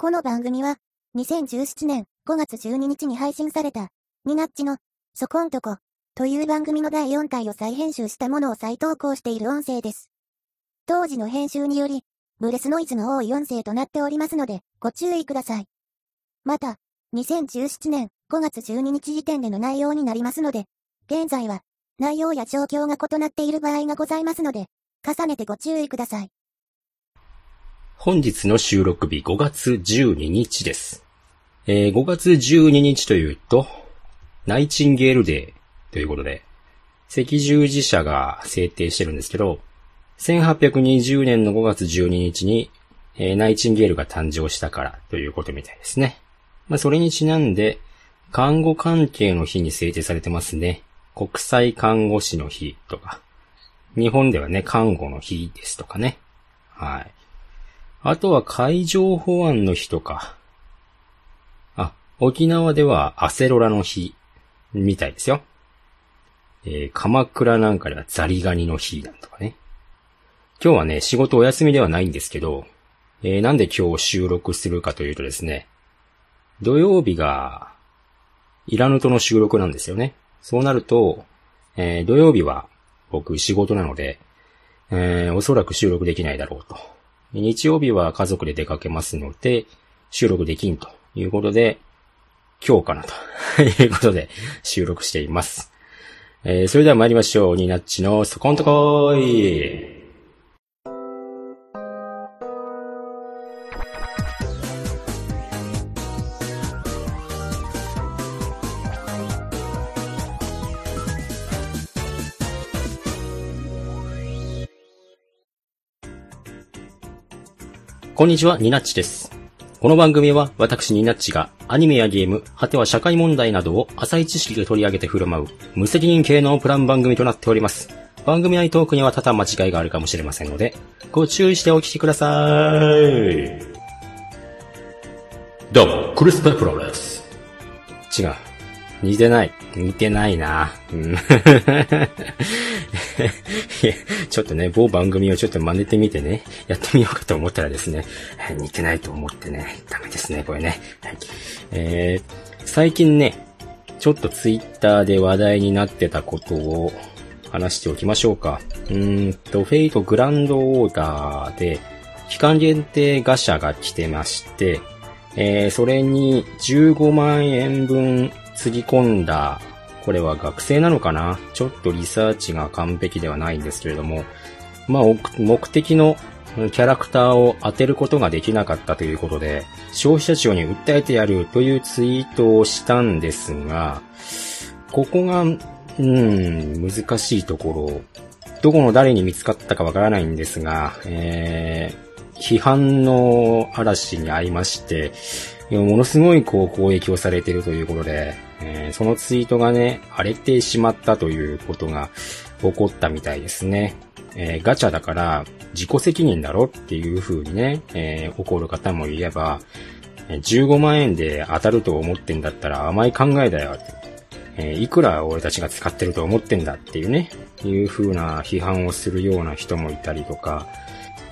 この番組は、2017年5月12日に配信された、ニナッチの、そこんとこ、という番組の第4回を再編集したものを再投稿している音声です。当時の編集により、ブレスノイズの多い音声となっておりますので、ご注意ください。また、2017年5月12日時点での内容になりますので、現在は、内容や状況が異なっている場合がございますので、重ねてご注意ください。本日の収録日5月12日です。えー、5月12日というと、ナイチンゲールデーということで、赤十字社が制定してるんですけど、1820年の5月12日に、えー、ナイチンゲールが誕生したからということみたいですね。まあ、それにちなんで、看護関係の日に制定されてますね。国際看護師の日とか。日本ではね、看護の日ですとかね。はい。あとは海上保安の日とか。あ、沖縄ではアセロラの日、みたいですよ。えー、鎌倉なんかではザリガニの日だとかね。今日はね、仕事お休みではないんですけど、えー、なんで今日収録するかというとですね、土曜日が、イラヌトの収録なんですよね。そうなると、えー、土曜日は僕仕事なので、えー、おそらく収録できないだろうと。日曜日は家族で出かけますので、収録できんということで、今日かなと いうことで収録しています。えー、それでは参りましょう。ニナッチのそこんとこーい。こんにちは、ニナッチです。この番組は私ニナッチがアニメやゲーム、果ては社会問題などを浅い知識で取り上げて振る舞う無責任系のプラン番組となっております。番組内トークには多々間違いがあるかもしれませんので、ご注意してお聞きください。どうも、クリス・ペプロです。違う。似てない。似てないな。ちょっとね、某番組をちょっと真似てみてね、やってみようかと思ったらですね、似てないと思ってね、ダメですね、これね。はい、えー、最近ね、ちょっとツイッターで話題になってたことを話しておきましょうか。うんと、フェイトグランドオーダーで、期間限定ガシャが来てまして、えー、それに15万円分つぎ込んだ、これは学生なのかな？ちょっとリサーチが完璧ではないんですけれども、まあ、目的のキャラクターを当てることができなかったということで、消費者庁に訴えてやるというツイートをしたんですが、ここが、うん、難しいところ、どこの誰に見つかったかわからないんですが、えー、批判の嵐に遭いまして、ものすごいこう攻撃をされているということで、えー、そのツイートがね、荒れてしまったということが起こったみたいですね。えー、ガチャだから自己責任だろっていう風にね、えー、怒る方もいれば、15万円で当たると思ってんだったら甘い考えだよ。えー、いくら俺たちが使ってると思ってんだっていうね、いう風な批判をするような人もいたりとか、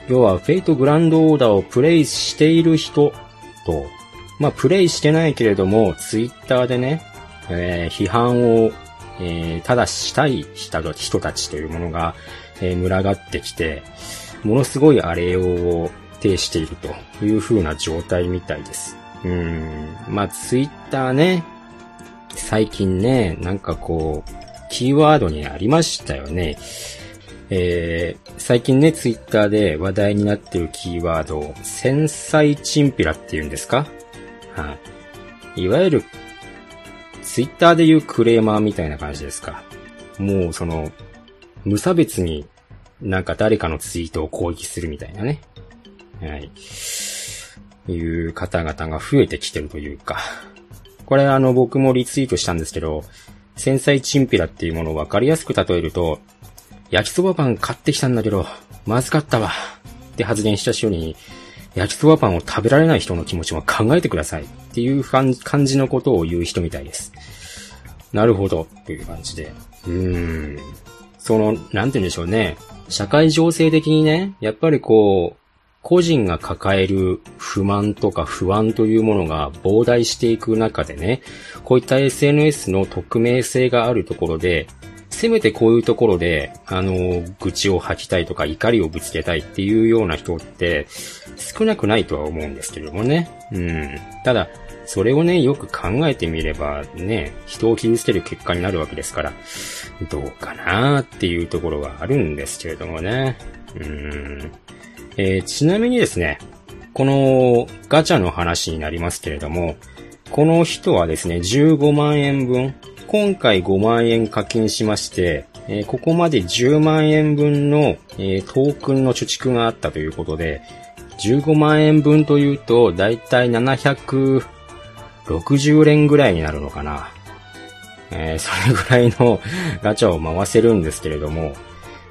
要はフェイトグランドオーダーをプレイしている人と、まあ、プレイしてないけれども、ツイッターでね、えー、批判を、えー、ただしたい人たちというものが、えー、群がってきて、ものすごい荒れを呈しているという風な状態みたいです。うん。まあ、ツイッターね、最近ね、なんかこう、キーワードにありましたよね。えー、最近ね、ツイッターで話題になってるキーワード、繊細チンピラっていうんですか？はい。いわゆる、ツイッターで言うクレーマーみたいな感じですか？もうその、無差別になんか誰かのツイートを攻撃するみたいなね。はい。いう方々が増えてきてるというか。これあの僕もリツイートしたんですけど、繊細チンピラっていうものをわかりやすく例えると、焼きそばパン買ってきたんだけど、まずかったわ。って発言した人に、焼きそばパンを食べられない人の気持ちも考えてくださいっていう感じのことを言う人みたいです。なるほど、という感じで。うーん。その、なんて言うんでしょうね。社会情勢的にね、やっぱりこう、個人が抱える不満とか不安というものが膨大していく中でね、こういった SNS の匿名性があるところで、せめてこういうところで、あの、愚痴を吐きたいとか怒りをぶつけたいっていうような人って少なくないとは思うんですけれどもね。うん。ただ、それをね、よく考えてみればね、人を傷つける結果になるわけですから、どうかなっていうところがあるんですけれどもね。うん。えー、ちなみにですね、このガチャの話になりますけれども、この人はですね、15万円分、今回5万円課金しまして、えー、ここまで10万円分の、えー、トークンの貯蓄があったということで、15万円分というと、だいたい760連ぐらいになるのかな。えー、それぐらいのガチャを回せるんですけれども、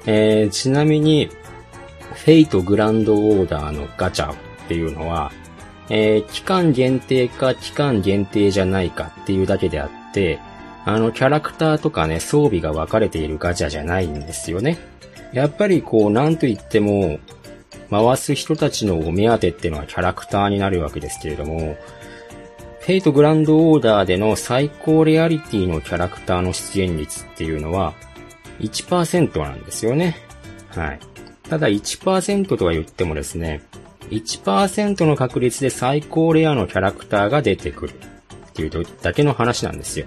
えー、ちなみに、フェイトグランドオーダーのガチャっていうのは、えー、期間限定か期間限定じゃないかっていうだけであって、あの、キャラクターとかね、装備が分かれているガチャじゃないんですよね。やっぱりこう、なんと言っても、回す人たちのお目当てっていうのはキャラクターになるわけですけれども、フェイトグランドオーダーでの最高レアリティのキャラクターの出現率っていうのは1%なんですよね。はい。ただ1%とは言ってもですね、1%の確率で最高レアのキャラクターが出てくるっていうだけの話なんですよ。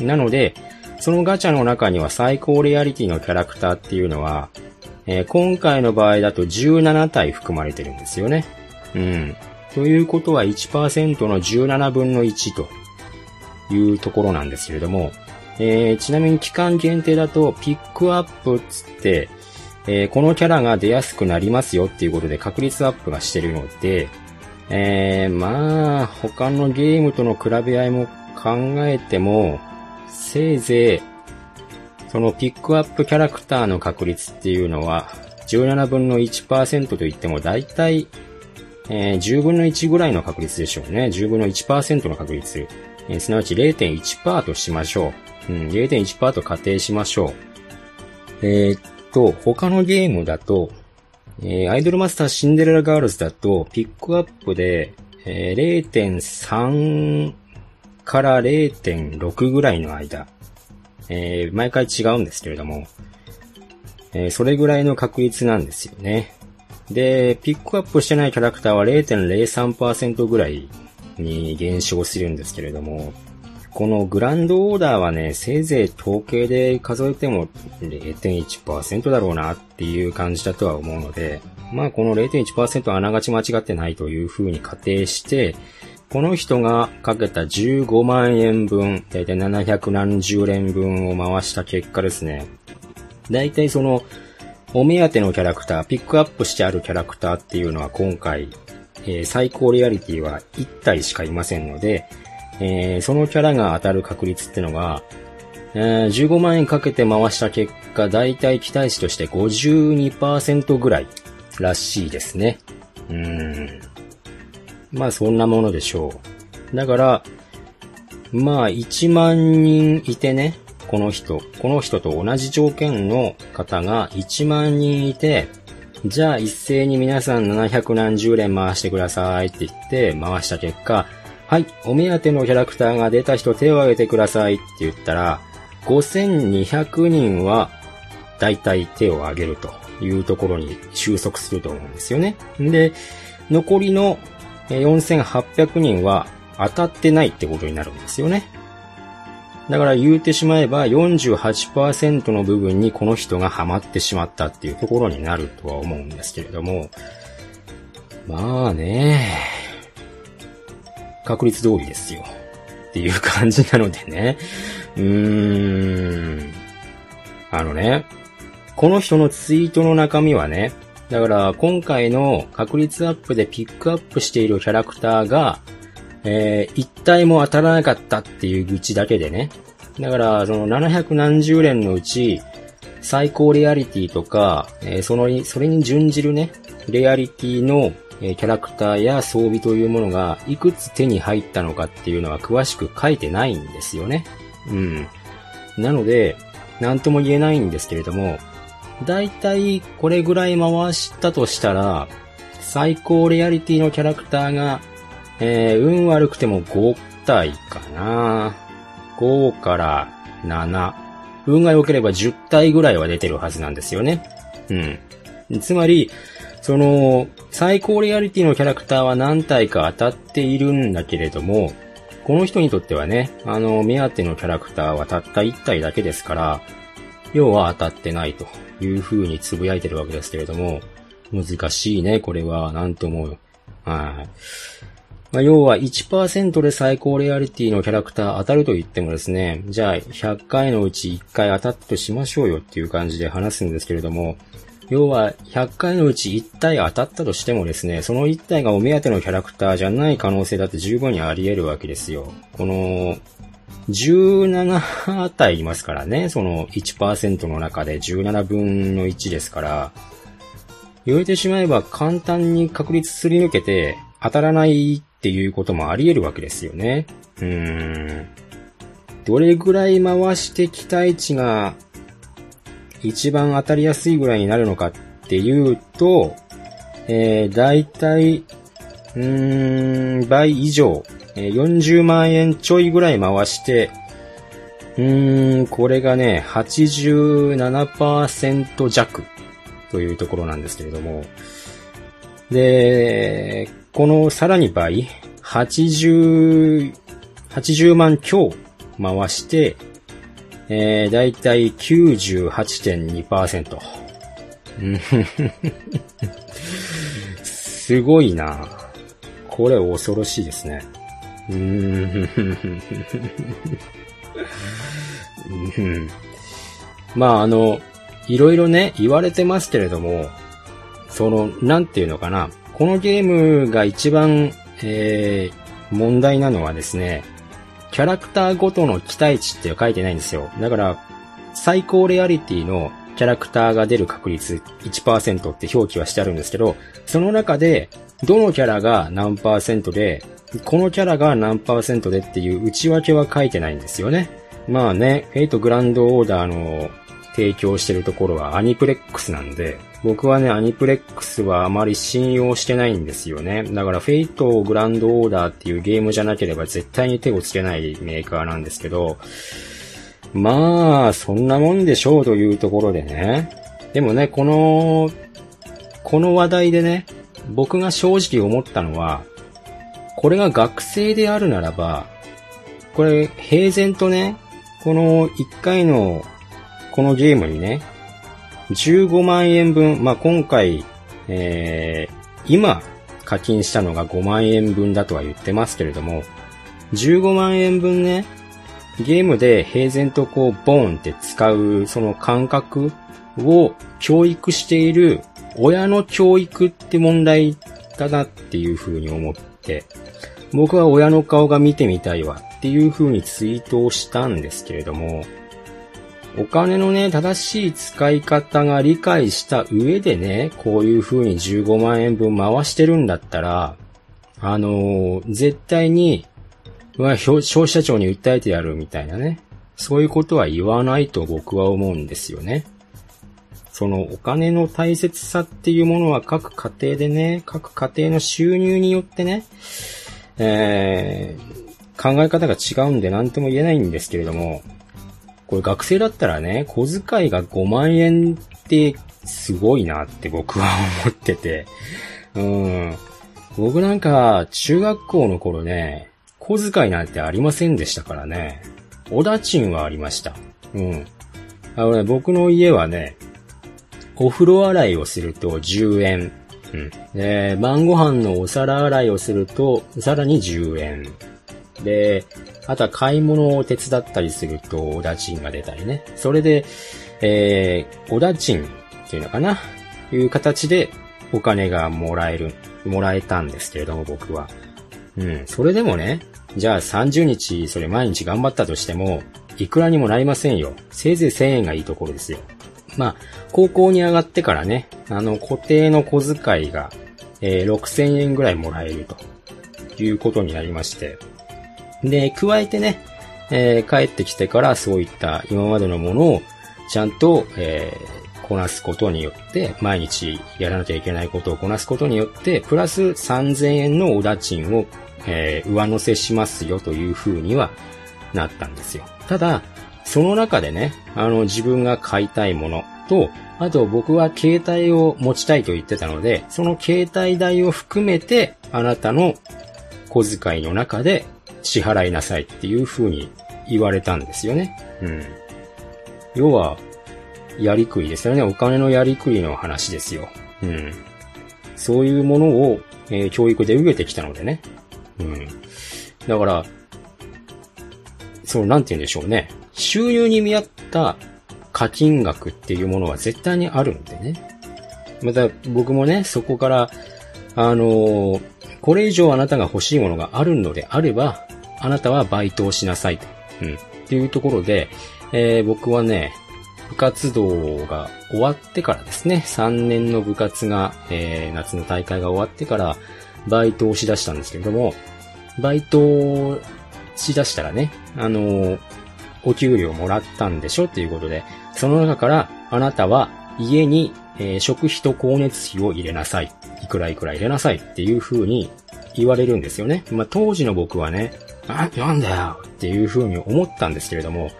なので、そのガチャの中には最高レアリティのキャラクターっていうのは、えー、今回の場合だと17体含まれてるんですよね。うん。ということは1%の17分の1というところなんですけれども、えー、ちなみに期間限定だとピックアップっつって、えー、このキャラが出やすくなりますよっていうことで確率アップがしてるので、えー、まあ、他のゲームとの比べ合いも考えても、せいぜい、そのピックアップキャラクターの確率っていうのは、17分の1%と言っても大体、えー、10分の1ぐらいの確率でしょうね。10分の1%の確率。えー、すなわち0.1%としましょう。うん、0.1%と仮定しましょう。えー、っと、他のゲームだと、えー、アイドルマスターシンデレラガールズだと、ピックアップで、えー、0.3から0.6ぐらいの間、えー、毎回違うんですけれども、えー、それぐらいの確率なんですよね。で、ピックアップしてないキャラクターは0.03%ぐらいに減少するんですけれども、このグランドオーダーはね、せいぜい統計で数えても0.1%だろうなっていう感じだとは思うので、まあこの0.1%はあながち間違ってないというふうに仮定して、この人がかけた15万円分、だいたい700何十連分を回した結果ですね。だいたいその、お目当てのキャラクター、ピックアップしてあるキャラクターっていうのは今回、えー、最高リアリティは1体しかいませんので、えー、そのキャラが当たる確率ってのが、えー、15万円かけて回した結果、だいたい期待値として52%ぐらいらしいですね。うん。まあそんなものでしょう。だから、まあ1万人いてね、この人、この人と同じ条件の方が1万人いて、じゃあ一斉に皆さん700何十連回してくださいって言って回した結果、はい、お目当てのキャラクターが出た人手を挙げてくださいって言ったら、5200人は大体手を挙げるというところに収束すると思うんですよね。で、残りの4800人は当たってないってことになるんですよね。だから言うてしまえば48%の部分にこの人がハマってしまったっていうところになるとは思うんですけれども、まあね、確率通りですよ。っていう感じなのでね。うーん。あのね、この人のツイートの中身はね、だから今回の確率アップでピックアップしているキャラクターが、えー、一体も当たらなかったっていう愚痴だけでね。だから、その700何十連のうち、最高レアリティとか、えー、その、それに準じるね、レアリティの、えー、キャラクターや装備というものが、いくつ手に入ったのかっていうのは詳しく書いてないんですよね。うん。なので、なんとも言えないんですけれども、だいたいこれぐらい回したとしたら、最高レアリティのキャラクターが、えー、運悪くても5体かな。5から7。運が良ければ10体ぐらいは出てるはずなんですよね。うん。つまり、その、最高レアリティのキャラクターは何体か当たっているんだけれども、この人にとってはね、あの、目当てのキャラクターはたった1体だけですから、要は当たってないという風に呟いてるわけですけれども、難しいね、これは。なんと思う。はい。まあ、要は1%で最高レアリティのキャラクター当たると言ってもですね、じゃあ100回のうち1回当たっとしましょうよっていう感じで話すんですけれども、要は100回のうち1体当たったとしてもですね、その1体がお目当てのキャラクターじゃない可能性だって十分にあり得るわけですよ。この、17体いますからね、その1%の中で17分の1ですから、言われてしまえば簡単に確率すり抜けて当たらないっていうこともあり得るわけですよね。うーん。どれぐらい回して期待値が一番当たりやすいぐらいになるのかっていうと、えー、だいたい、うーん、倍以上、えー、40万円ちょいぐらい回して、うーん、これがね、87%弱というところなんですけれども、で、このさらに倍、80、80万強回して、えー、だいたい98.2%。すごいなこれ恐ろしいですね。うーん。まああの、いろいろね、言われてますけれども、その、なんていうのかな。このゲームが一番、えー、問題なのはですね、キャラクターごとの期待値って書いてないんですよ。だから、最高レアリティのキャラクターが出る確率1%って表記はしてあるんですけど、その中で、どのキャラが何パーセントで、このキャラが何パーセントでっていう内訳は書いてないんですよね。まあね、フェイトグランドオーダーの提供してるところはアニプレックスなんで、僕はね、アニプレックスはあまり信用してないんですよね。だから、フェイトグランドオーダーっていうゲームじゃなければ絶対に手をつけないメーカーなんですけど、まあ、そんなもんでしょうというところでね。でもね、この、この話題でね、僕が正直思ったのは、これが学生であるならば、これ、平然とね、この1回のこのゲームにね、15万円分、まあ、今回、えー、今課金したのが5万円分だとは言ってますけれども、15万円分ね、ゲームで平然とこう、ボーンって使う、その感覚を教育している親の教育って問題だなっていう風に思って、僕は親の顔が見てみたいわっていう風にツイートをしたんですけれども、お金のね、正しい使い方が理解した上でね、こういう風に15万円分回してるんだったら、あのー、絶対に、消費者庁に訴えてやるみたいなね。そういうことは言わないと僕は思うんですよね。そのお金の大切さっていうものは各家庭でね、各家庭の収入によってね、えー、考え方が違うんで何とも言えないんですけれども、これ学生だったらね、小遣いが5万円ってすごいなって僕は思ってて。うん。僕なんか中学校の頃ね、小遣いなんてありませんでしたからね。おだちんはありました。うん。あのね、僕の家はね、お風呂洗いをすると10円。うん。で、晩ご飯のお皿洗いをすると、さらに10円。で、あとは買い物を手伝ったりすると、おだちんが出たりね。それで、えー、おだちんっていうのかな？いう形でお金がもらえる、もらえたんですけれども、僕は。うん。それでもね、じゃあ30日、それ毎日頑張ったとしても、いくらにもなりませんよ。せいぜい1000円がいいところですよ。まあ、高校に上がってからね、あの、固定の小遣いが、えー、6000円ぐらいもらえるということになりまして、で、加えてね、えー、帰ってきてからそういった今までのものをちゃんと、えー、こなすことによって、毎日やらなきゃいけないことをこなすことによって、プラス3000円のおだちんを、えー、上乗せしますよという風にはなったんですよ。ただ、その中でね、あの、自分が買いたいものと、あと僕は携帯を持ちたいと言ってたので、その携帯代を含めて、あなたの小遣いの中で支払いなさいっていう風に言われたんですよね。うん。要は、やりくりですよね。お金のやりくりの話ですよ。うん。そういうものを、えー、教育で受けてきたのでね。うん。だから、そう、なんて言うんでしょうね。収入に見合った課金額っていうものは絶対にあるんでね。また、僕もね、そこから、あのー、これ以上あなたが欲しいものがあるのであれば、あなたはバイトをしなさいと。うん。っていうところで、えー、僕はね、部活動が終わってからですね、3年の部活が、えー、夏の大会が終わってから、バイトをしだしたんですけれども、バイトをしだしたらね、あのー、お給料もらったんでしょ？っていうことで、その中からあなたは家に、えー、食費と光熱費を入れなさい。いくらいくら入れなさいっていう風に言われるんですよね。まあ、当時の僕はね、あ、なんだよっていう風に思ったんですけれども、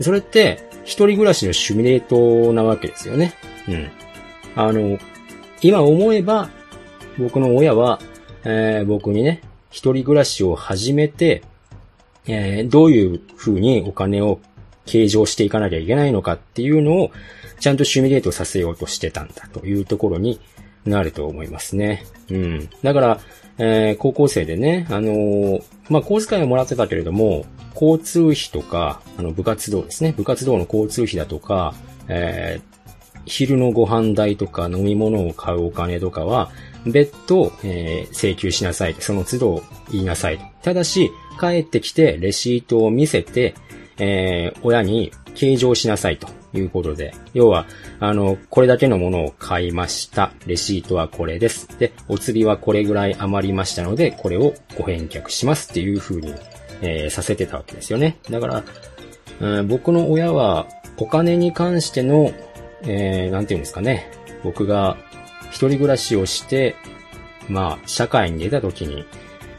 それって、一人暮らしのシミュレートなわけですよね。うん。あの、今思えば、僕の親は、えー、僕にね、一人暮らしを始めて、えー、どういう風にお金を計上していかなきゃいけないのかっていうのを、ちゃんとシミュレートさせようとしてたんだというところになると思いますね。うん。だから、えー、高校生でね、あのー、まあ、小遣いをもらってたけれども、交通費とか、あの、部活動ですね。部活動の交通費だとか、えー、昼のご飯代とか飲み物を買うお金とかは、別途、えー、請求しなさい。その都度言いなさい。ただし、帰ってきてレシートを見せて、えー、親に計上しなさいということで、要は、あの、これだけのものを買いました。レシートはこれです。で、お釣りはこれぐらい余りましたので、これをご返却しますっていう風に、えー、させてたわけですよね。だから、うん、僕の親は、お金に関しての、えー、なんていうんですかね。僕が一人暮らしをして、まあ、社会に出た時に、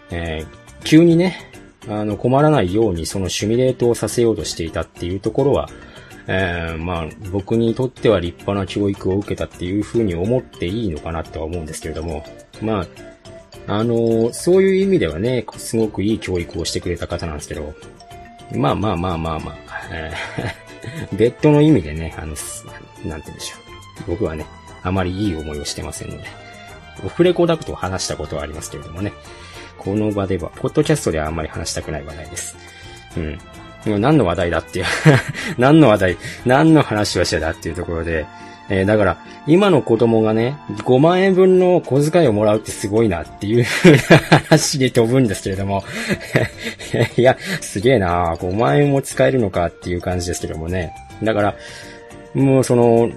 えー、急にね、あの、困らないようにそのシミュレートをさせようとしていたっていうところは、えー、まあ、僕にとっては立派な教育を受けたっていうふうに思っていいのかなとは思うんですけれども、まあ、あのー、そういう意味ではね、すごくいい教育をしてくれた方なんですけど、まあまあまあまあまあ、えー、ベッドの意味でね、あの、なんて言うんでしょう。僕はね、あまりいい思いをしてませんので、オフレコダクトを話したことはありますけれどもね、この場では、ポッドキャストではあんまり話したくない話題です。うん。何の話題だっていう、何の話題、何の話をしてたっていうところで、えー、だから、今の子供がね、5万円分の小遣いをもらうってすごいなっていう話に飛ぶんですけれども いや、すげえな5万円も使えるのかっていう感じですけどもね。だから、もうその、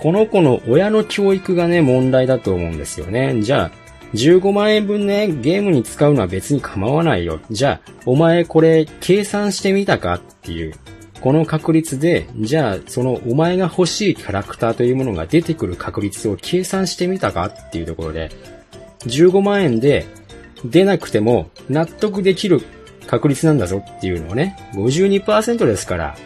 この子の親の教育がね、問題だと思うんですよね。じゃあ、15万円分ね、ゲームに使うのは別に構わないよ。じゃあ、お前これ計算してみたか？っていう。この確率で、じゃあ、そのお前が欲しいキャラクターというものが出てくる確率を計算してみたか？っていうところで、15万円で出なくても納得できる確率なんだぞ？っていうのをね、52%ですから、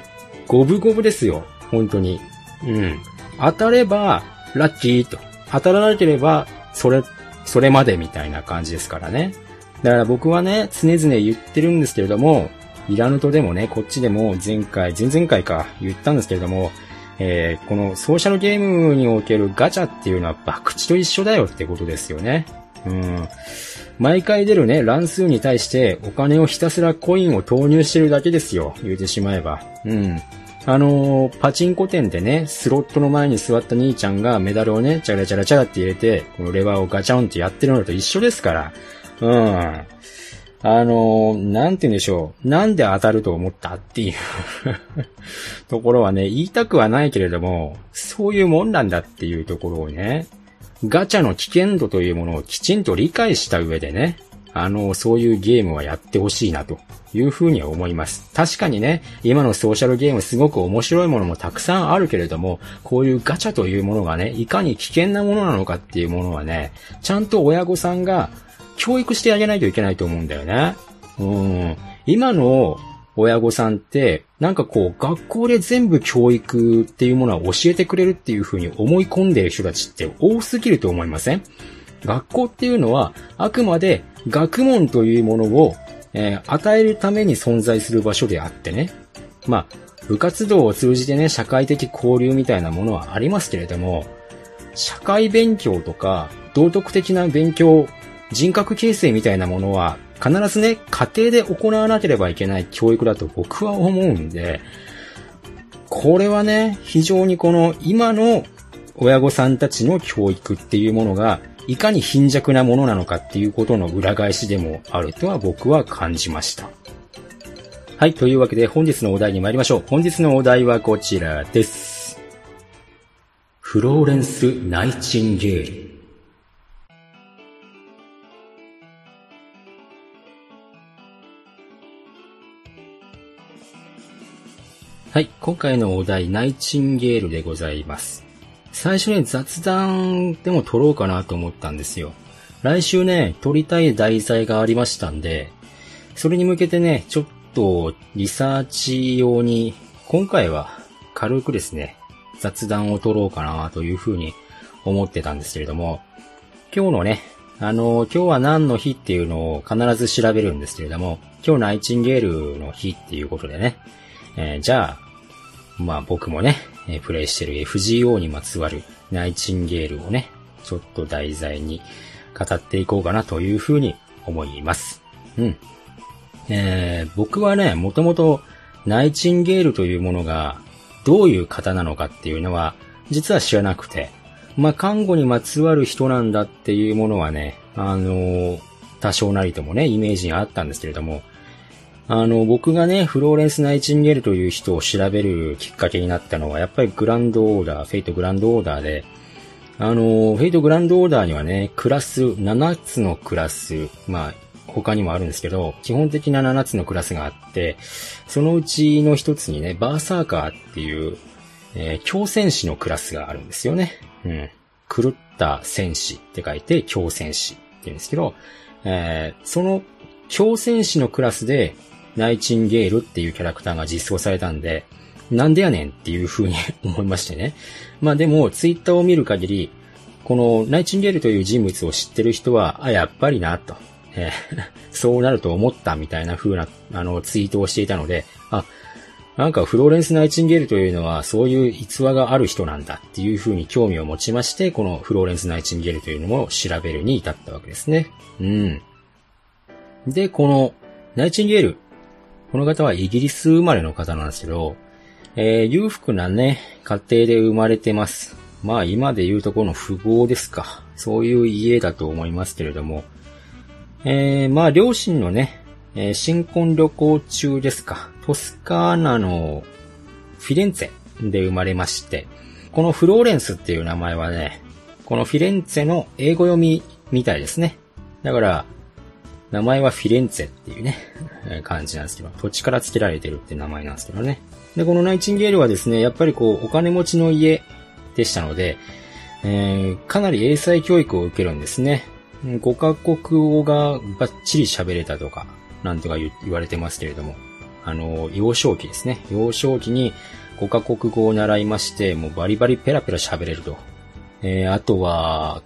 五分五分ですよ。本当に。うん。当たれば、ラッキーと。当たらなければ、それそれまでみたいな感じですからね。だから僕はね、常々言ってるんですけれども、イラヌトでもね、こっちでも前回、前々回か言ったんですけれども、えー、このソーシャルゲームにおけるガチャっていうのは博打と一緒だよってことですよね。うん。毎回出るね、乱数に対してお金をひたすらコインを投入してるだけですよ。言うてしまえば。うん。あのー、パチンコ店でね、スロットの前に座った兄ちゃんがメダルをね、チャラチャラチャラって入れて、このレバーをガチャンってやってるのと一緒ですから。うん。あのー、なんて言うんでしょう。なんで当たると思ったっていう ところはね、言いたくはないけれども、そういうもんなんだっていうところをね、ガチャの危険度というものをきちんと理解した上でね、あの、そういうゲームはやってほしいなというふうには思います。確かにね、今のソーシャルゲームすごく面白いものもたくさんあるけれども、こういうガチャというものがね、いかに危険なものなのかっていうものはね、ちゃんと親御さんが教育してあげないといけないと思うんだよね。うん。今の親御さんって、なんかこう、学校で全部教育っていうものは教えてくれるっていう風に思い込んでる人たちって多すぎると思いません？学校っていうのは、あくまで学問というものを、えー、与えるために存在する場所であってね。まあ、部活動を通じてね、社会的交流みたいなものはありますけれども、社会勉強とか、道徳的な勉強、人格形成みたいなものは、必ずね、家庭で行わなければいけない教育だと僕は思うんで、これはね、非常にこの今の親御さんたちの教育っていうものがいかに貧弱なものなのかっていうことの裏返しでもあるとは僕は感じました。はい、というわけで本日のお題に参りましょう。本日のお題はこちらです。フローレンス・ナイチンゲール。はい、今回のお題、ナイチンゲールでございます。最初に雑談でも撮ろうかなと思ったんですよ。来週ね、撮りたい題材がありましたんで、それに向けてね、ちょっとリサーチ用に、今回は軽くですね、雑談を撮ろうかなというふうに思ってたんですけれども、今日のね、あの、今日は何の日っていうのを必ず調べるんですけれども、今日ナイチンゲールの日っていうことでね、えー、じゃあ、まあ僕もね、えプレイしてる FGO にまつわるナイチンゲールをね、ちょっと題材に語っていこうかなというふうに思います。うん。えー、僕はね、もともとナイチンゲールというものがどういう方なのかっていうのは実は知らなくて、まあ、看護にまつわる人なんだっていうものはね、あのー、多少なりともね、イメージがあったんですけれども、あの、僕がね、フローレンス・ナイチンゲールという人を調べるきっかけになったのは、やっぱりグランドオーダー、フェイトグランドオーダーで、あの、フェイトグランドオーダーにはね、クラス、7つのクラス、まあ、他にもあるんですけど、基本的な7つのクラスがあって、そのうちの一つにね、バーサーカーっていう、えー、強戦士のクラスがあるんですよね。うん。狂った戦士って書いて、強戦士って言うんですけど、えー、その強戦士のクラスで、ナイチンゲールっていうキャラクターが実装されたんで、なんでやねんっていう風に 思いましてね。まあでも、ツイッターを見る限り、このナイチンゲールという人物を知ってる人は、あ、やっぱりな、と。えー、そうなると思ったみたいな風な、あの、ツイートをしていたので、あ、なんかフローレンス・ナイチンゲールというのはそういう逸話がある人なんだっていう風に興味を持ちまして、このフローレンス・ナイチンゲールというのを調べるに至ったわけですね。うん。で、このナイチンゲール、この方はイギリス生まれの方なんですけど、えー、裕福なね、家庭で生まれてます。まあ今で言うとこの富豪ですか。そういう家だと思いますけれども、えー、まあ両親のね、えー、新婚旅行中ですか。トスカーナのフィレンツェで生まれまして、このフローレンスっていう名前はね、このフィレンツェの英語読みみたいですね。だから、名前はフィレンツェっていうね、感じなんですけど、土地から付けられてるって名前なんですけどね。で、このナイチンゲールはですね、やっぱりこう、お金持ちの家でしたので、えー、かなり英才教育を受けるんですね。5カ国語がバッチリ喋れたとか、なんとか言われてますけれども、あの、幼少期ですね。幼少期に5カ国語を習いまして、もうバリバリペラペラ喋れると。えー、あとは、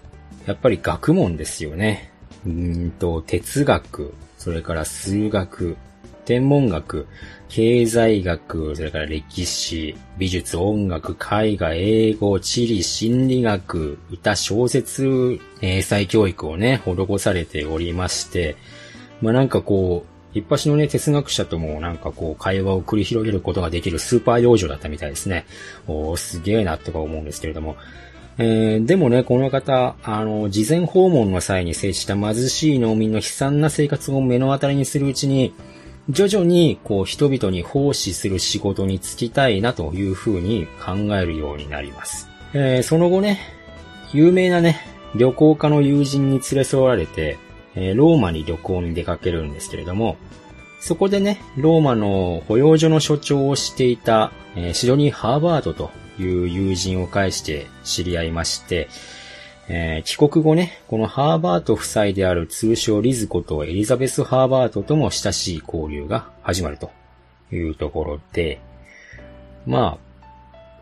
やっぱり学問ですよね。うんと、哲学、それから数学、天文学、経済学、それから歴史、美術、音楽、絵画、英語、地理、心理学、歌、小説、英才教育をね、施されておりまして、まあなんかこう、一発のね、哲学者ともなんかこう、会話を繰り広げることができるスーパー幼女だったみたいですね。おー、すげえなとか思うんですけれども、えー、でもね、この方、あの、事前訪問の際に接した貧しい農民の悲惨な生活を目の当たりにするうちに、徐々に、こう、人々に奉仕する仕事に就きたいなというふうに考えるようになります。えー、その後ね、有名なね、旅行家の友人に連れ添われて、えー、ローマに旅行に出かけるんですけれども、そこでね、ローマの保養所の所長をしていた、えー、シドニー・ハーバードという友人を介して知り合いまして、えー、帰国後ね、このハーバート夫妻である通称リズコとエリザベス・ハーバートとも親しい交流が始まるというところで、まあ、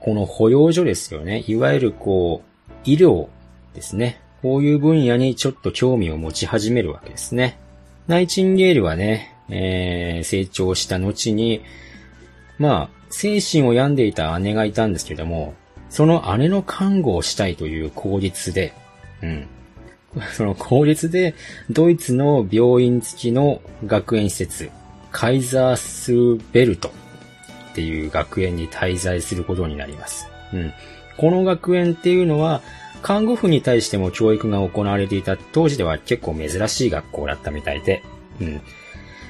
この保養所ですよね。いわゆるこう、医療ですね。こういう分野にちょっと興味を持ち始めるわけですね。ナイチンゲールはね、えー、成長した後に、まあ、精神を病んでいた姉がいたんですけども、その姉の看護をしたいという口実で、うん。その口実で、ドイツの病院付きの学園施設、カイザースベルトっていう学園に滞在することになります。うん。この学園っていうのは、看護婦に対しても教育が行われていた当時では結構珍しい学校だったみたいで、うん。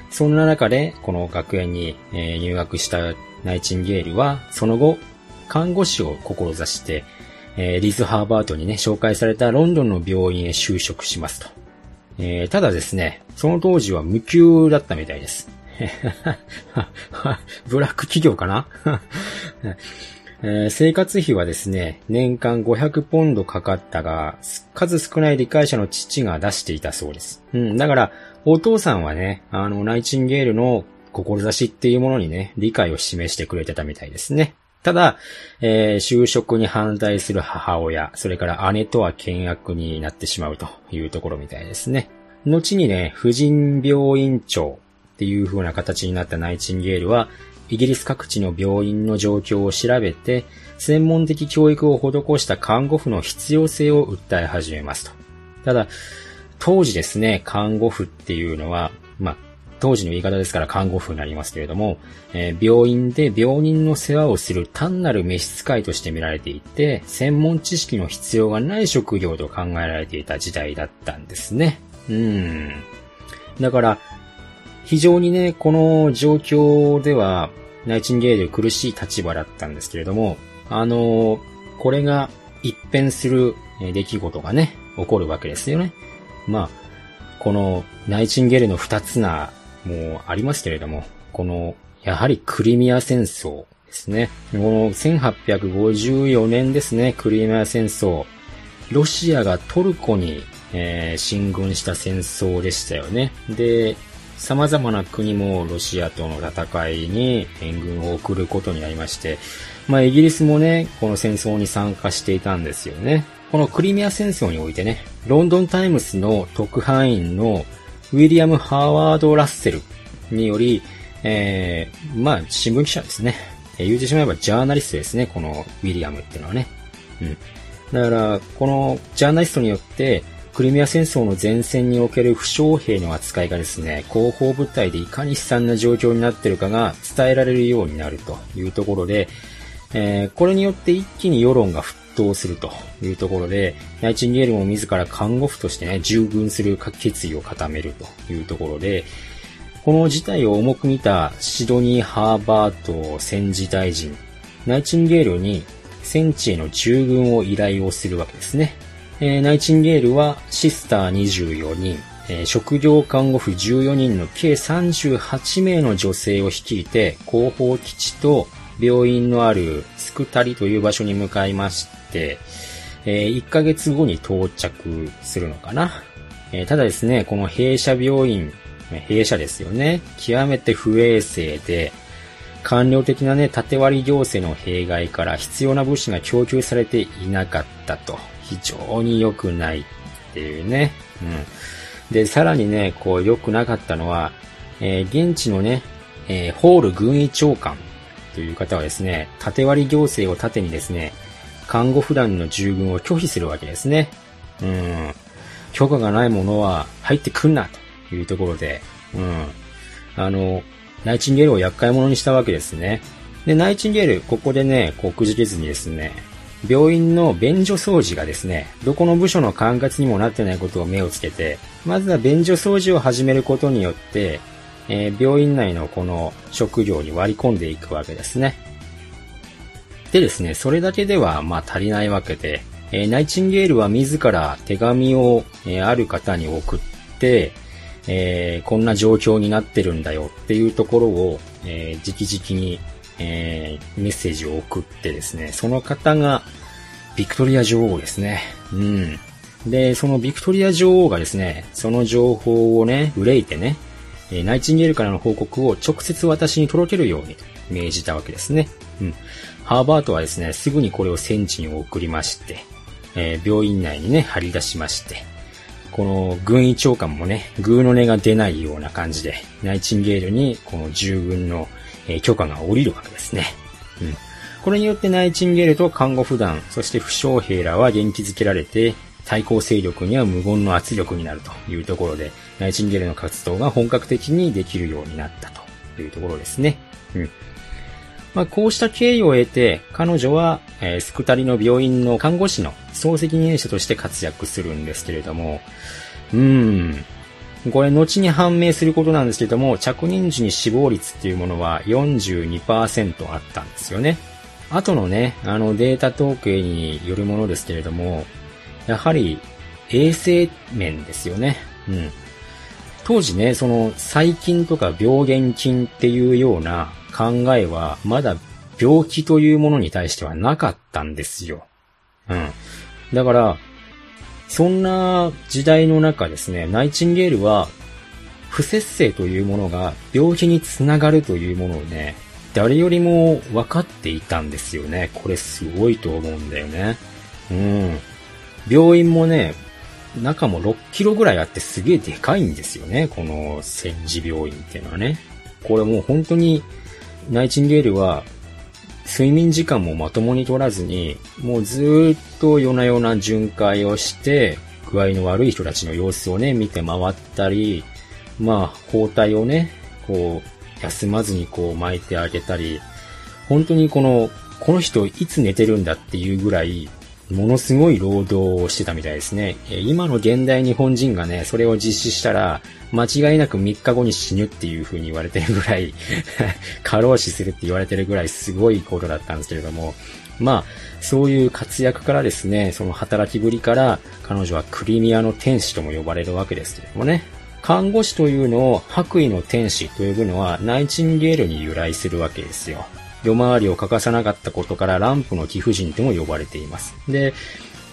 そんな中で、この学園に、え入学したナイチンゲールは、その後、看護師を志して、えリズ・ハーバートにね、紹介されたロンドンの病院へ就職しますと。えー、ただですね、その当時は無給だったみたいです。ブラック企業かな？えー、生活費はですね、年間500ポンドかかったが、数少ない理解者の父が出していたそうです。うん、だから、お父さんはね、あの、ナイチンゲールの志っていうものにね、理解を示してくれてたみたいですね。ただ、えー、就職に反対する母親、それから姉とは険悪になってしまうというところみたいですね。後にね、婦人病院長っていう風な形になったナイチンゲールは、イギリス各地の病院の状況を調べて、専門的教育を施した看護婦の必要性を訴え始めますと。ただ、当時ですね、看護婦っていうのは、当時の言い方ですから看護婦になりますけれども、えー、病院で病人の世話をする単なる召使いとして見られていて、専門知識の必要がない職業と考えられていた時代だったんですね。うん。だから、非常にね、この状況では、ナイチンゲール苦しい立場だったんですけれども、あの、これが一変する出来事がね、起こるわけですよね。まあ、このナイチンゲールの二つな、もうありますけれども、この、やはりクリミア戦争ですね。この1854年ですね、クリミア戦争。ロシアがトルコに、えー、進軍した戦争でしたよね。で、様々な国もロシアとの戦いに援軍を送ることになりまして、まあイギリスもね、この戦争に参加していたんですよね。このクリミア戦争においてね、ロンドンタイムスの特派員のウィリアム・ハワード・ラッセルにより、えー、まあ新聞記者ですね。え言うてしまえばジャーナリストですね、このウィリアムっていうのはね。うん。だから、このジャーナリストによって、クリミア戦争の前線における負傷兵の扱いがですね、後方部隊でいかに悲惨な状況になっているかが伝えられるようになるというところで、えー、これによって一気に世論が沸騰するというところで、ナイチンゲールも自ら看護婦としてね、従軍する決意を固めるというところで、この事態を重く見たシドニー・ハーバート戦時大臣、ナイチンゲールに戦地への従軍を依頼をするわけですね。えー、ナイチンゲールはシスター24人、えー、職業看護婦14人の計38名の女性を率いて、後方基地と病院のあるスクタリという場所に向かいまして、えー、1ヶ月後に到着するのかな。えー、ただですね、この弊社病院、弊社ですよね。極めて不衛生で、官僚的なね、縦割り行政の弊害から必要な物資が供給されていなかったと。非常に良くないっていうね。うん。で、さらにね、こう良くなかったのは、えー、現地のね、えー、ホール軍医長官という方はですね、縦割り行政を盾にですね、看護婦団の従軍を拒否するわけですね。うん。許可がないものは入ってくんなというところで、うん。あの、ナイチンゲールを厄介者にしたわけですね。で、ナイチンゲール、ここでね、こうくじけずにですね、病院の便所掃除がですね、どこの部署の管轄にもなってないことを目をつけて、まずは便所掃除を始めることによって、えー、病院内のこの職業に割り込んでいくわけですね。でですね、それだけではまあ足りないわけで、えー、ナイチンゲールは自ら手紙を、えー、ある方に送って、えー、こんな状況になってるんだよっていうところを、えー、直々に、えー、メッセージを送ってですね、その方が、ビクトリア女王ですね。うん。で、そのビクトリア女王がですね、その情報をね、憂いてね、えナイチンゲールからの報告を直接私に届けるように命じたわけですね。うん。ハーバートはですね、すぐにこれを戦地に送りまして、えー、病院内にね、張り出しまして、この軍医長官もね、グーの音が出ないような感じで、ナイチンゲールにこの従軍の、えー、許可が下りるわけですね。うん。これによってナイチンゲールと看護婦団、そして負傷兵らは元気づけられて、対抗勢力には無言の圧力になるというところで、ナイチンゲールの活動が本格的にできるようになったというところですね。うん。まあ、こうした経緯を得て、彼女は、えー、スクタリの病院の看護師の総責任者として活躍するんですけれども、うーん。これ、後に判明することなんですけども、着任時に死亡率っていうものは42%あったんですよね。後のね、あのデータ統計によるものですけれども、やはり衛生面ですよね。うん。当時ね、その細菌とか病原菌っていうような考えはまだ病気というものに対してはなかったんですよ。うん。だから、そんな時代の中ですね、ナイチンゲールは不節制というものが病気につながるというものをね、誰よりも分かっていたんですよね。これすごいと思うんだよね。うん。病院もね、中も6キロぐらいあってすげえでかいんですよね。この戦時病院っていうのはね。これもう本当にナイチンゲールは睡眠時間もまともに取らずに、もうずっと夜な夜な巡回をして、具合の悪い人たちの様子をね、見て回ったり、まあ、包帯をね、こう、休まずにこう巻いてあげたり、本当にこの、この人いつ寝てるんだっていうぐらい、ものすごい労働をしてたみたいですね。今の現代日本人がね、それを実施したら、間違いなく3日後に死ぬっていう風に言われてるぐらい 過労死するって言われてるぐらいすごいことだったんですけれども、まあ、そういう活躍からですね、その働きぶりから、彼女はクリミアの天使とも呼ばれるわけですけれどもね。看護師というのを白衣の天使と呼ぶのはナイチンゲールに由来するわけですよ。夜回りを欠かさなかったことからランプの貴婦人とも呼ばれています。で、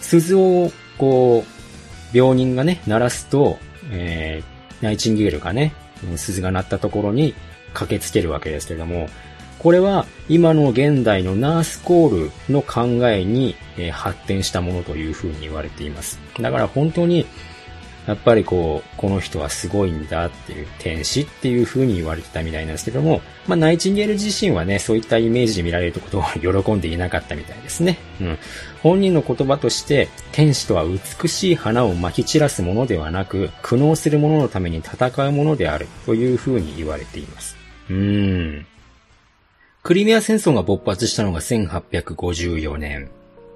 鈴を、こう、病人がね、鳴らすと、えー、ナイチンゲールがね、鈴が鳴ったところに駆けつけるわけですけれども、これは今の現代のナースコールの考えに、え発展したものというふうに言われています。だから本当にやっぱりこう、この人はすごいんだっていう、天使っていう風に言われてたみたいなんですけども、まあ、ナイチンゲール自身はね、そういったイメージで見られることを喜んでいなかったみたいですね。うん。本人の言葉として、天使とは美しい花を撒き散らすものではなく、苦悩する者ののために戦うものであるという風に言われています。うーん。クリミア戦争が勃発したのが1854年。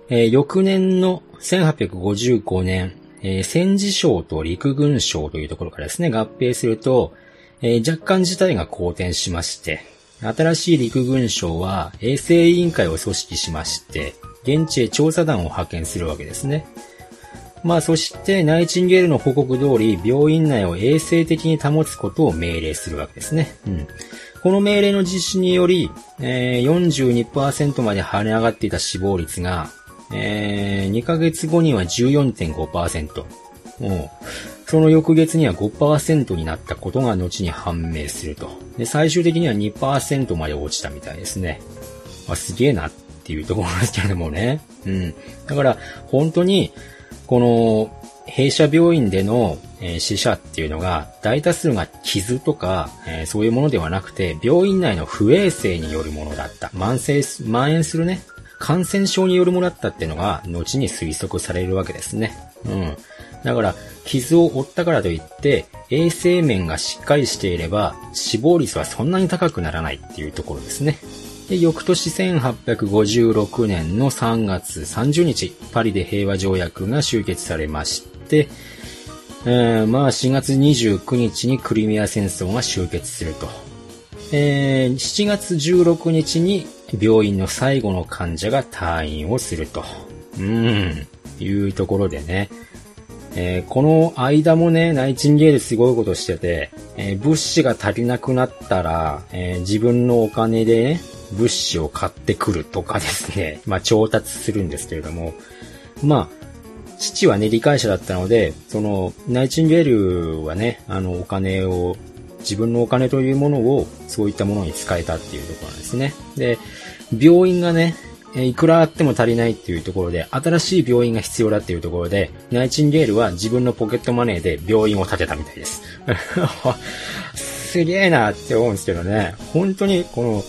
えー、翌年の1855年、えー、戦時省と陸軍省というところからですね、合併すると、えー、若干事態が好転しまして、新しい陸軍省は衛生委員会を組織しまして、現地へ調査団を派遣するわけですね。まあそしてナイチンゲールの報告通り病院内を衛生的に保つことを命令するわけですね。うん。この命令の実施により、えー、42%まで跳ね上がっていた死亡率がえー、2ヶ月後には14.5%。もう、その翌月には5%になったことが後に判明すると。で、最終的には2%まで落ちたみたいですね。まあ、すげえなっていうところですけれどもね。うん。だから、本当に、この、弊社病院での、えー、死者っていうのが、大多数が傷とか、えー、そういうものではなくて、病院内の不衛生によるものだった。慢性、蔓延するね、感染症によるものだったっていうのが、後に推測されるわけですね。うん。だから、傷を負ったからといって、衛生面がしっかりしていれば、死亡率はそんなに高くならないっていうところですね。で、翌年1856年の3月30日、パリで平和条約が終結されまして、えー、まあ4月29日にクリミア戦争が終結すると。えー、7月16日に病院の最後の患者が退院をすると。うん、いうところでね。えー、この間もね、ナイチンゲールすごいことしてて、えー、物資が足りなくなったら、えー、自分のお金でね、物資を買ってくるとかですね、まあ調達するんですけれども、まあ、父はね、理解者だったので、その、ナイチンゲールはね、あの、お金を、自分のお金というものを、そういったものに使えたっていうところなんですね。で、病院がね、いくらあっても足りないっていうところで、新しい病院が必要だっていうところで、ナイチンゲールは自分のポケットマネーで病院を建てたみたいです。すげえなって思うんですけどね。本当に、この、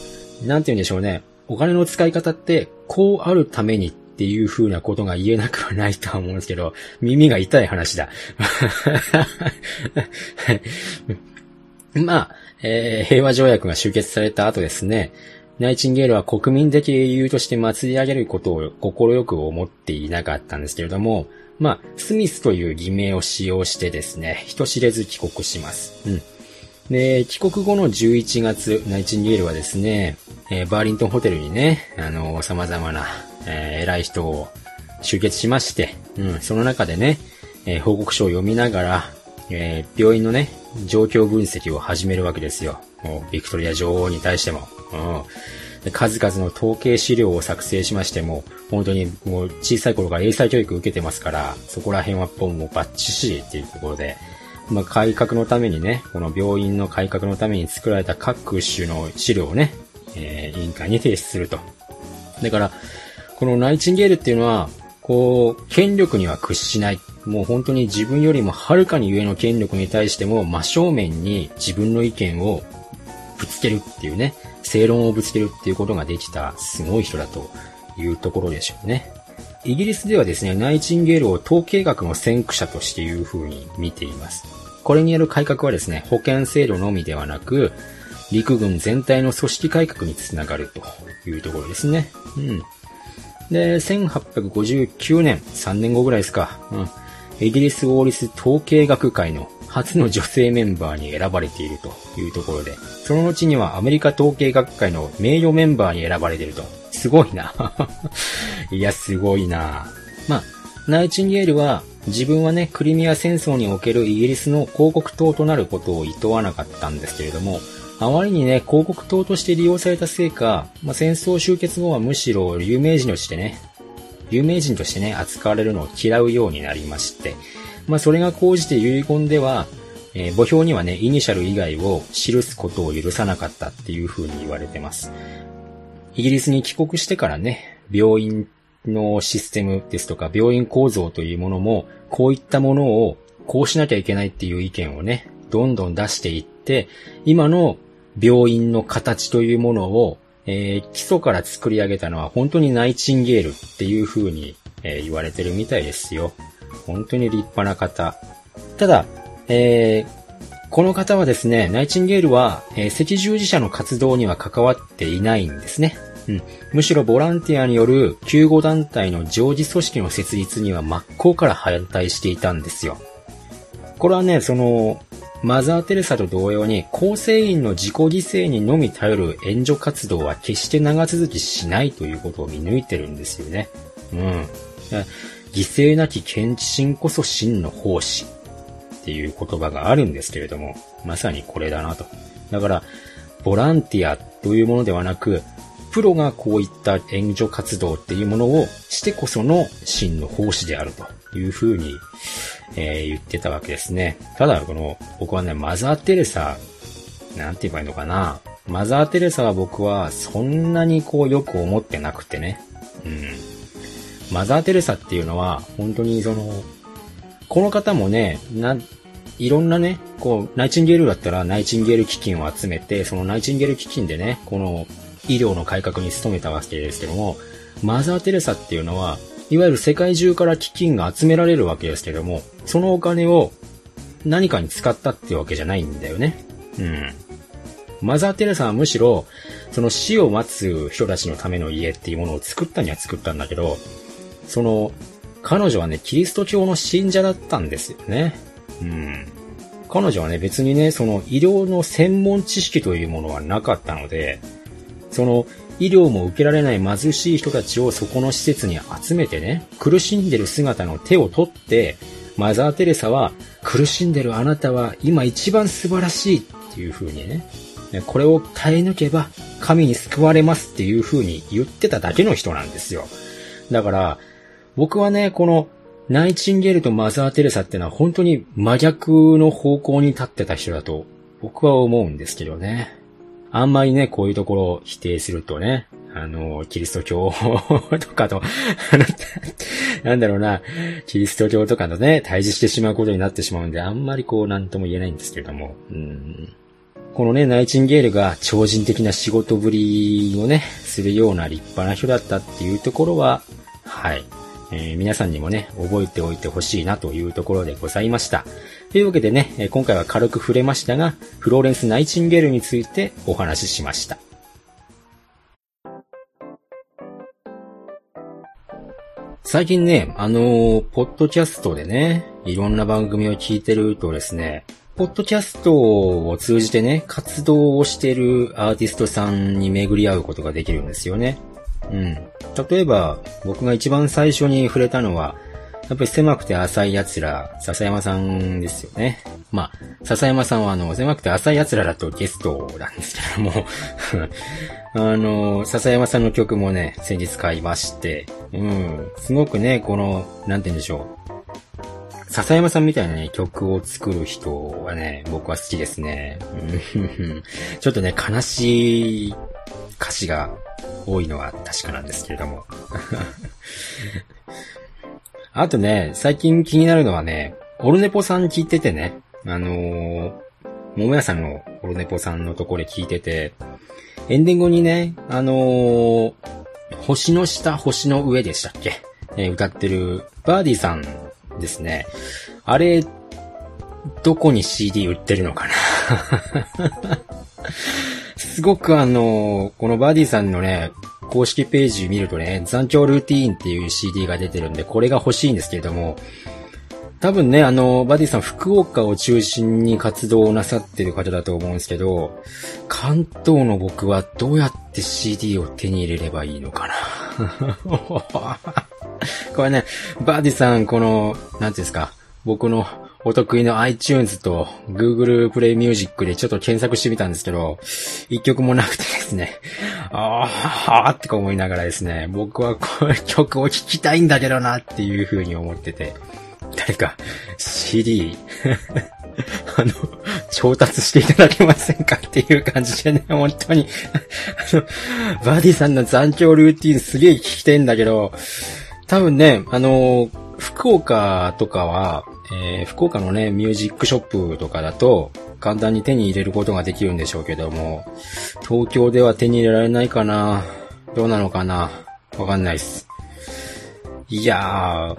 なんて言うんでしょうね。お金の使い方って、こうあるためにっていう風なことが言えなくはないとは思うんですけど、耳が痛い話だ。まあ、えー、平和条約が終結された後ですね、ナイチンゲールは国民的英雄として祭り上げることを快く思っていなかったんですけれども、まあ、スミスという偽名を使用してですね、人知れず帰国します。うん。で、帰国後の11月、ナイチンゲールはですね、えー、バーリントンホテルにね、あのー、様々なえー、偉い人を集結しまして、うん、その中でね、え、報告書を読みながら、え、病院のね、状況分析を始めるわけですよ。もうビクトリア女王に対しても。うん、数々の統計資料を作成しましても、本当にもう小さい頃から英才教育を受けてますから、そこら辺はもうバッチシーっていうところで、まあ、改革のためにね、この病院の改革のために作られた各種の資料をね、えー、委員会に提出すると。だから、このナイチンゲールっていうのは、こう、権力には屈しない。もう本当に自分よりもはるかに上の権力に対しても真正面に自分の意見をぶつけるっていうね、正論をぶつけるっていうことができたすごい人だというところでしょうね。イギリスではですね、ナイチンゲールを統計学の先駆者としていう風に見ています。これによる改革はですね、保険制度のみではなく、陸軍全体の組織改革につながるというところですね。うん。で、1859年、3年後ぐらいですか、うん、イギリス王立統計学会の初の女性メンバーに選ばれているというところで、その後にはアメリカ統計学会の名誉メンバーに選ばれていると。すごいな。いや、すごいな。まあ、ナイチンゲールは自分はね、クリミア戦争におけるイギリスの広告塔となることを厭わなかったんですけれども、あまりにね、広告塔として利用されたせいか、まあ、戦争終結後はむしろ有名人としてね、有名人としてね、扱われるのを嫌うようになりまして、まあ、それが講じて遺言では、えー、墓標にはね、イニシャル以外を記すことを許さなかったっていう風に言われてます。イギリスに帰国してからね、病院のシステムですとか、病院構造というものも、こういったものをこうしなきゃいけないっていう意見をね、どんどん出していって、今の病院の形というものを、えー、基礎から作り上げたのは本当にナイチンゲールっていう風に、えー、言われてるみたいですよ。本当に立派な方。ただ、えー、この方はですね、ナイチンゲールは、え赤十字社の活動には関わっていないんですね。うん、むしろボランティアによる救護団体の常時組織の設立には真っ向から反対していたんですよ。これはね、その、マザー・テレサと同様に構成員の自己犠牲にのみ頼る援助活動は決して長続きしないということを見抜いてるんですよね。うん。犠牲なき献地心こそ真の奉仕っていう言葉があるんですけれども、まさにこれだなと。だから、ボランティアというものではなく、プロがこういった援助活動っていうものをしてこその真の奉仕であるというふうに、えー、言ってたわけですね。ただ、この、僕はね、マザー・テレサ、なんて言えばいいのかな。マザー・テレサは僕はそんなにこうよく思ってなくてね。うん。マザー・テレサっていうのは、本当にその、この方もね、な、いろんなね、こう、ナイチンゲールだったらナイチンゲール基金を集めて、そのナイチンゲール基金でね、この医療の改革に努めたわけですけども、マザー・テレサっていうのは、いわゆる世界中から基金が集められるわけですけども、そのお金を何かに使ったってわけじゃないんだよね。うん。マザー・テレサはむしろ、その死を待つ人たちのための家っていうものを作ったには作ったんだけど、その、彼女はね、キリスト教の信者だったんですよね。うん。彼女はね、別にね、その医療の専門知識というものはなかったので、その医療も受けられない貧しい人たちをそこの施設に集めてね、苦しんでる姿の手を取って、マザー・テレサは、苦しんでるあなたは今一番素晴らしいっていう風にね、これを耐え抜けば神に救われますっていう風に言ってただけの人なんですよ。だから、僕はね、このナイチンゲールとマザー・テレサってのは本当に真逆の方向に立ってた人だと僕は思うんですけどね。あんまりね、こういうところを否定するとね、あの、キリスト教とかと、なんだろうな、キリスト教とかとね、対峙してしまうことになってしまうんで、あんまりこう、なんとも言えないんですけれども、うん。このね、ナイチンゲールが超人的な仕事ぶりをね、するような立派な人だったっていうところは、はい。えー、皆さんにもね、覚えておいてほしいなというところでございました。というわけでね、今回は軽く触れましたが、フローレンス・ナイチンゲールについてお話ししました。最近ね、あのー、ポッドキャストでね、いろんな番組を聞いてるとですね、ポッドキャストを通じてね、活動をしてるアーティストさんに巡り合うことができるんですよね。うん。例えば、僕が一番最初に触れたのは、やっぱり狭くて浅い奴ら、笹山さんですよね。まあ、笹山さんはあの、狭くて浅い奴らだとゲストなんですけども あの、笹山さんの曲もね、先日買いまして、うん、すごくね、この、なんて言うんでしょう。笹山さんみたいなね、曲を作る人はね、僕は好きですね。ちょっとね、悲しい歌詞が多いのは確かなんですけれども。あとね、最近気になるのはね、オルネポさん聞いててね、あのー、桃屋さんのオルネポさんのところで聞いてて、エンディングにね、あのー、星の下、星の上でしたっけ、えー、歌ってるバーディさんですね。あれ、どこに CD 売ってるのかな？すごくあの、このバディさんのね、公式ページ見るとね、残響ルーティーンっていう CD が出てるんで、これが欲しいんですけれども、多分ね、あの、バディさん福岡を中心に活動をなさってる方だと思うんですけど、関東の僕はどうやって CD を手に入れればいいのかな。これね、バディさん、この、なんていうんですか、僕のお得意の iTunes と Google Play Music でちょっと検索してみたんですけど、一曲もなくてですね、あー、ってか思いながらですね、僕はこの曲を聴きたいんだけどなっていう風に思ってて、誰か CD あの、調達していただけませんかっていう感じでね、本当に。あの、バディさんの残響ルーティンすげえ聞きたいんだけど、多分ね、あの、福岡とかは、えー、福岡のね、ミュージックショップとかだと、簡単に手に入れることができるんでしょうけども、東京では手に入れられないかなどうなのかなわかんないっす。いや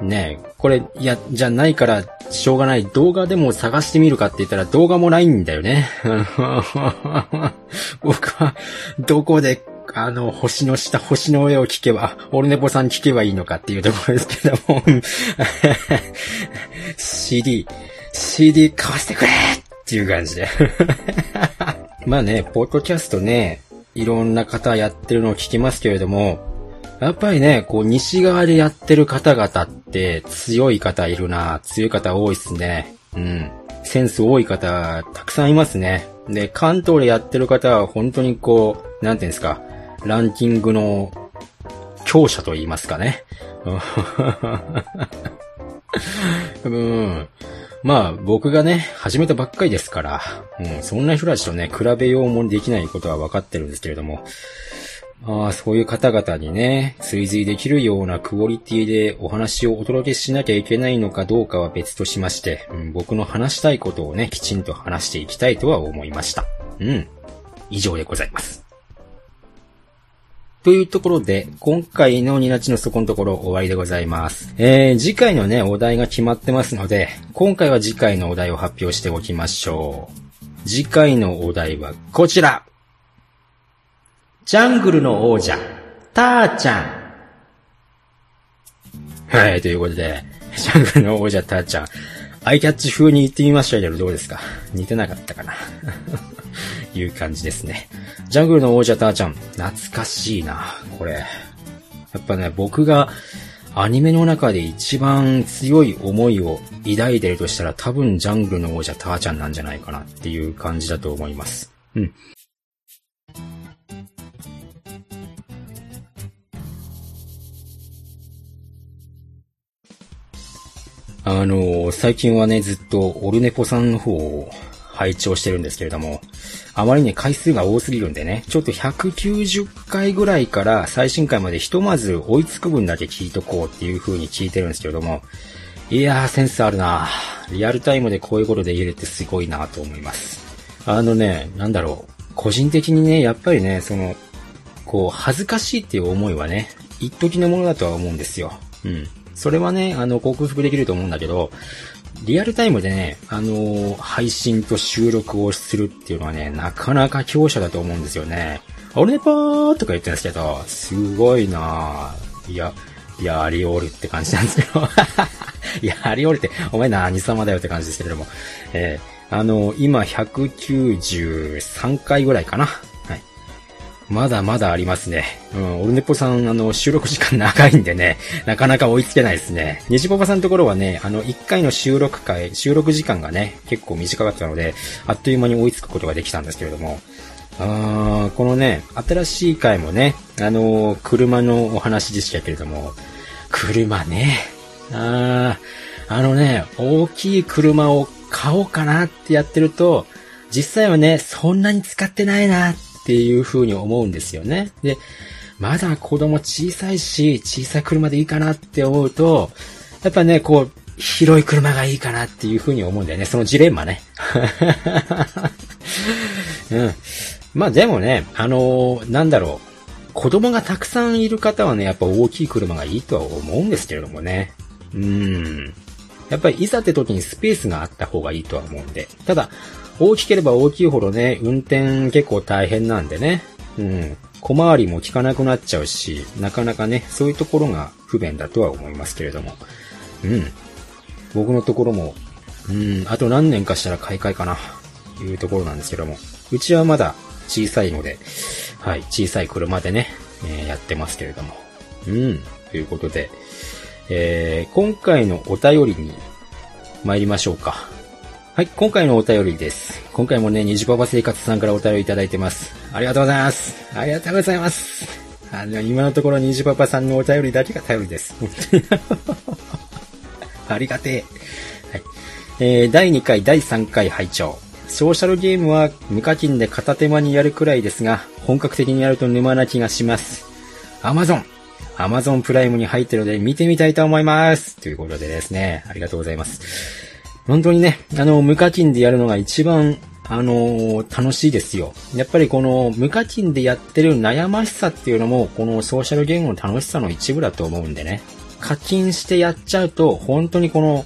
ー、ねこれ、いや、じゃないから、しょうがない。動画でも探してみるかって言ったら動画もないんだよね。僕は、どこであの、星の下、星の上を聞けば、オルネポさん聞けばいいのかっていうところですけども、CD、CD 買わせてくれっていう感じで。まあね、ポッドキャストね、いろんな方やってるのを聞きますけれども、やっぱりね、こう、西側でやってる方々って強い方いるな、強い方多いっすね。うん。センス多い方、たくさんいますね。で、関東でやってる方は本当にこう、なんていうんですか、ランキングの強者と言いますかね。うん。まあ、僕がね、始めたばっかりですから、うん、そんな人たちとね、比べようもできないことは分かってるんですけれども、まあ、そういう方々にね、追随できるようなクオリティでお話をお届けしなきゃいけないのかどうかは別としまして、うん、僕の話したいことをね、きちんと話していきたいとは思いました。うん。以上でございます。というところで、今回のニナチの底のところ終わりでございます。えー、次回のね、お題が決まってますので、今回は次回のお題を発表しておきましょう。次回のお題はこちら。ジャングルの王者、ターちゃん。はい、ということで、ジャングルの王者、ターちゃん。アイキャッチ風に言ってみましたけど、どうですか？似てなかったかな？いう感じですね。ジャングルの王者ターちゃん。懐かしいな、これ。やっぱね、僕がアニメの中で一番強い思いを抱いてるとしたら多分ジャングルの王者ターちゃんなんじゃないかなっていう感じだと思います。うん。あの、最近はね、ずっとオルネポさんの方を配置をしてるんですけれども、あまりね、回数が多すぎるんでね、ちょっと190回ぐらいから最新回までひとまず追いつく分だけ聞いとこうっていう風に聞いてるんですけれども、いやー、センスあるなリアルタイムでこういうことできるってすごいなと思います。あのね、なんだろう。個人的にね、やっぱりね、その、こう、恥ずかしいっていう思いはね、一時のものだとは思うんですよ。うん。それはね、あの、克服できると思うんだけど、リアルタイムでね、あの、配信と収録をするっていうのはね、なかなか強者だと思うんですよね。俺パーとか言ってるんですけど、すごいないや、や、アリオールって感じなんですけど。や、アリオールって、お前何様だよって感じですけれども。えー、あの、今193回ぐらいかな。まだまだありますね。うん、オルネポさん、あの、収録時間長いんでね、なかなか追いつけないですね。ニジパパさんのところはね、あの、1回の収録回、収録時間がね、結構短かったので、あっという間に追いつくことができたんですけれども、あこのね、新しい回もね、あの車のお話でしたけれども、車ね、あーあのね、大きい車を買おうかなってやってると、実際はね、そんなに使ってないなっっていう風に思うんですよね。で、まだ子供小さいし、小さい車でいいかなって思うと、やっぱね、こう、広い車がいいかなっていう風に思うんだよね。そのジレンマね。うん。まあでもね、あのー、なんだろう。子供がたくさんいる方はね、やっぱ大きい車がいいとは思うんですけれどもね。うん。やっぱりいざって時にスペースがあった方がいいとは思うんで。ただ、大きければ大きいほどね、運転結構大変なんでね。うん。小回りも効かなくなっちゃうし、なかなかね、そういうところが不便だとは思いますけれども。うん。僕のところも、うん、あと何年かしたら買い替えかな、というところなんですけども。うちはまだ小さいので、はい、小さい車でね、えー、やってますけれども。うん、ということで、えー、今回のお便りに参りましょうか。はい、今回のお便りです。今回もね、虹パパ生活さんからお便りいただいてます。ありがとうございます。ありがとうございます。あの、今のところ虹パパさんのお便りだけが頼りです。ありがてえ。はい。えー、第2回、第3回拝聴ソーシャルゲームは無課金で片手間にやるくらいですが、本格的にやると沼な気がします。アマゾン。アマゾンプライムに入ってるので見てみたいと思います。ということでですね、ありがとうございます。本当にね、あの、無課金でやるのが一番、あのー、楽しいですよ。やっぱりこの無課金でやってる悩ましさっていうのも、このソーシャルゲームの楽しさの一部だと思うんでね。課金してやっちゃうと、本当にこの、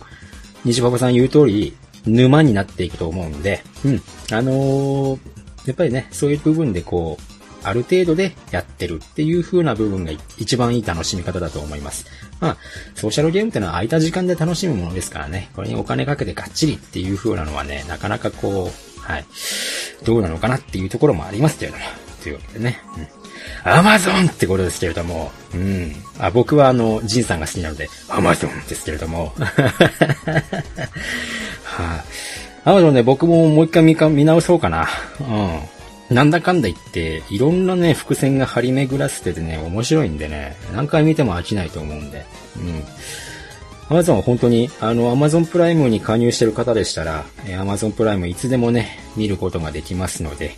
西馬場さん言う通り、沼になっていくと思うんで、うん。あのー、やっぱりね、そういう部分でこう、ある程度でやってるっていう風な部分が一番いい楽しみ方だと思います。まあ、ソーシャルゲームってのは空いた時間で楽しむものですからね、これにお金かけてがっちりっていう風なのはね、なかなかこう、はい、どうなのかなっていうところもありますけれども、というわけでね、うん。アマゾンってことですけれども、うん。あ、僕はあの、ジンさんが好きなので、アマゾンですけれども。はい、あ、アマゾンね、僕ももう一回見か見直そうかな。うん。なんだかんだ言って、いろんなね、伏線が張り巡らせててね、面白いんでね、何回見ても飽きないと思うんで、うん。アマゾンは本当に、あの、アマゾンプライムに加入してる方でしたら、アマゾンプライムいつでもね、見ることができますので、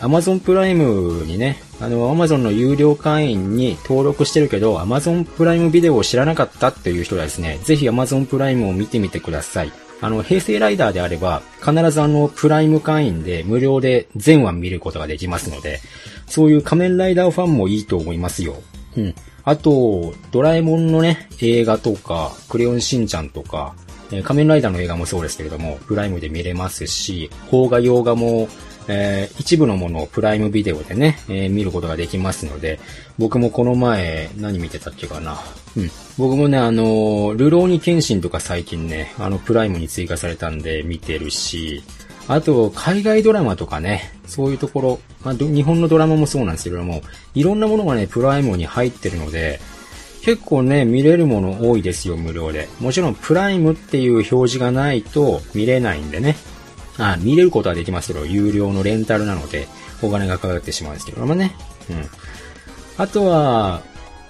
アマゾンプライムにね、あの、アマゾンの有料会員に登録してるけど、アマゾンプライムビデオを知らなかったっていう人はですね、ぜひアマゾンプライムを見てみてください。あの、平成ライダーであれば、必ずあの、プライム会員で無料で全話見ることができますので、そういう仮面ライダーファンもいいと思いますよ。うん。あと、ドラえもんのね、映画とか、クレヨンしんちゃんとか、仮面ライダーの映画もそうですけれども、プライムで見れますし、邦画洋画もえー、一部のものをプライムビデオでね、えー、見ることができますので、僕もこの前、何見てたっけかな。うん。僕もね、あのルローニケンシンとか最近ね、あの、プライムに追加されたんで見てるし、あと、海外ドラマとかね、そういうところ、まあ、日本のドラマもそうなんですけども、いろんなものがね、プライムに入ってるので、結構ね、見れるもの多いですよ、無料で。もちろん、プライムっていう表示がないと見れないんでね。あ、見れることはできますけど、有料のレンタルなので、お金がかかってしまうんですけどもね。うん。あとは、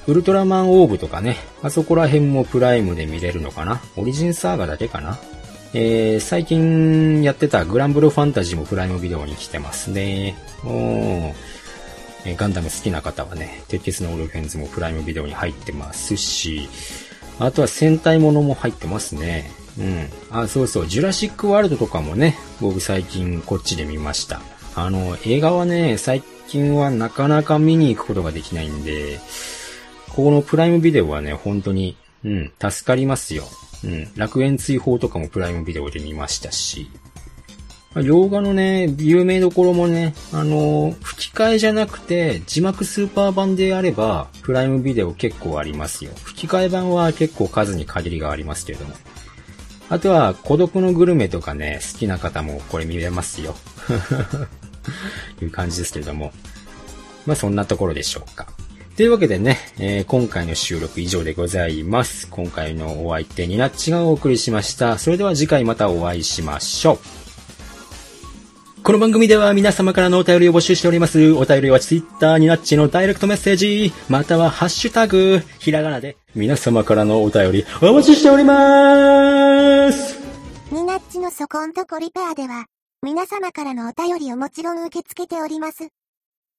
ウルトラマンオーブとかね、あそこら辺もプライムで見れるのかなオリジンサーガだけかなえー、最近やってたグランブルファンタジーもプライムビデオに来てますね。おー。え、ガンダム好きな方はね、鉄血のオルフェンズもプライムビデオに入ってますし、あとは戦隊ものも入ってますね。うん。あ、そうそう、ジュラシックワールドとかもね、僕最近こっちで見ました。あの、映画はね、最近はなかなか見に行くことができないんで、ここのプライムビデオはね、本当に、うん、助かりますよ。うん、楽園追放とかもプライムビデオで見ましたし、洋画のね、有名どころもね、あの、吹き替えじゃなくて、字幕スーパー版であれば、プライムビデオ結構ありますよ。吹き替え版は結構数に限りがありますけれども。あとは、孤独のグルメとかね、好きな方もこれ見れますよ。いう感じですけれども。まあそんなところでしょうか。というわけでね、えー、今回の収録以上でございます。今回のお相手になっちがお送りしました。それでは次回またお会いしましょう。この番組では皆様からのお便りを募集しております。お便りは Twitter になっちのダイレクトメッセージ、またはハッシュタグ、ひらがなで皆様からのお便りお待ちしておりますニナッチのそこんとこリペアでは、皆様からのお便りをもちろん受け付けております。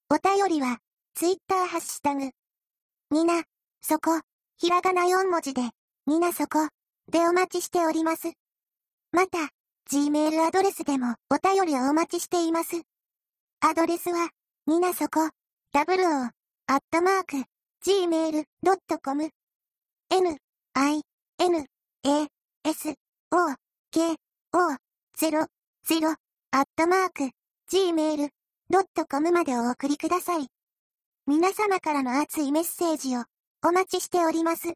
お便りは、ツイッターハッシュタグ。みな、そこ、ひらがな4文字で、みなそこ、でお待ちしております。また、Gmail アドレスでもお便りをお待ちしています。アドレスは、みなそこ、w o、アットマーク、gmail.com、n, i, n, a, s, o, k, o, 0, 0、アットマーク、gmail.com までお送りください。皆様からの熱いメッセージをお待ちしております。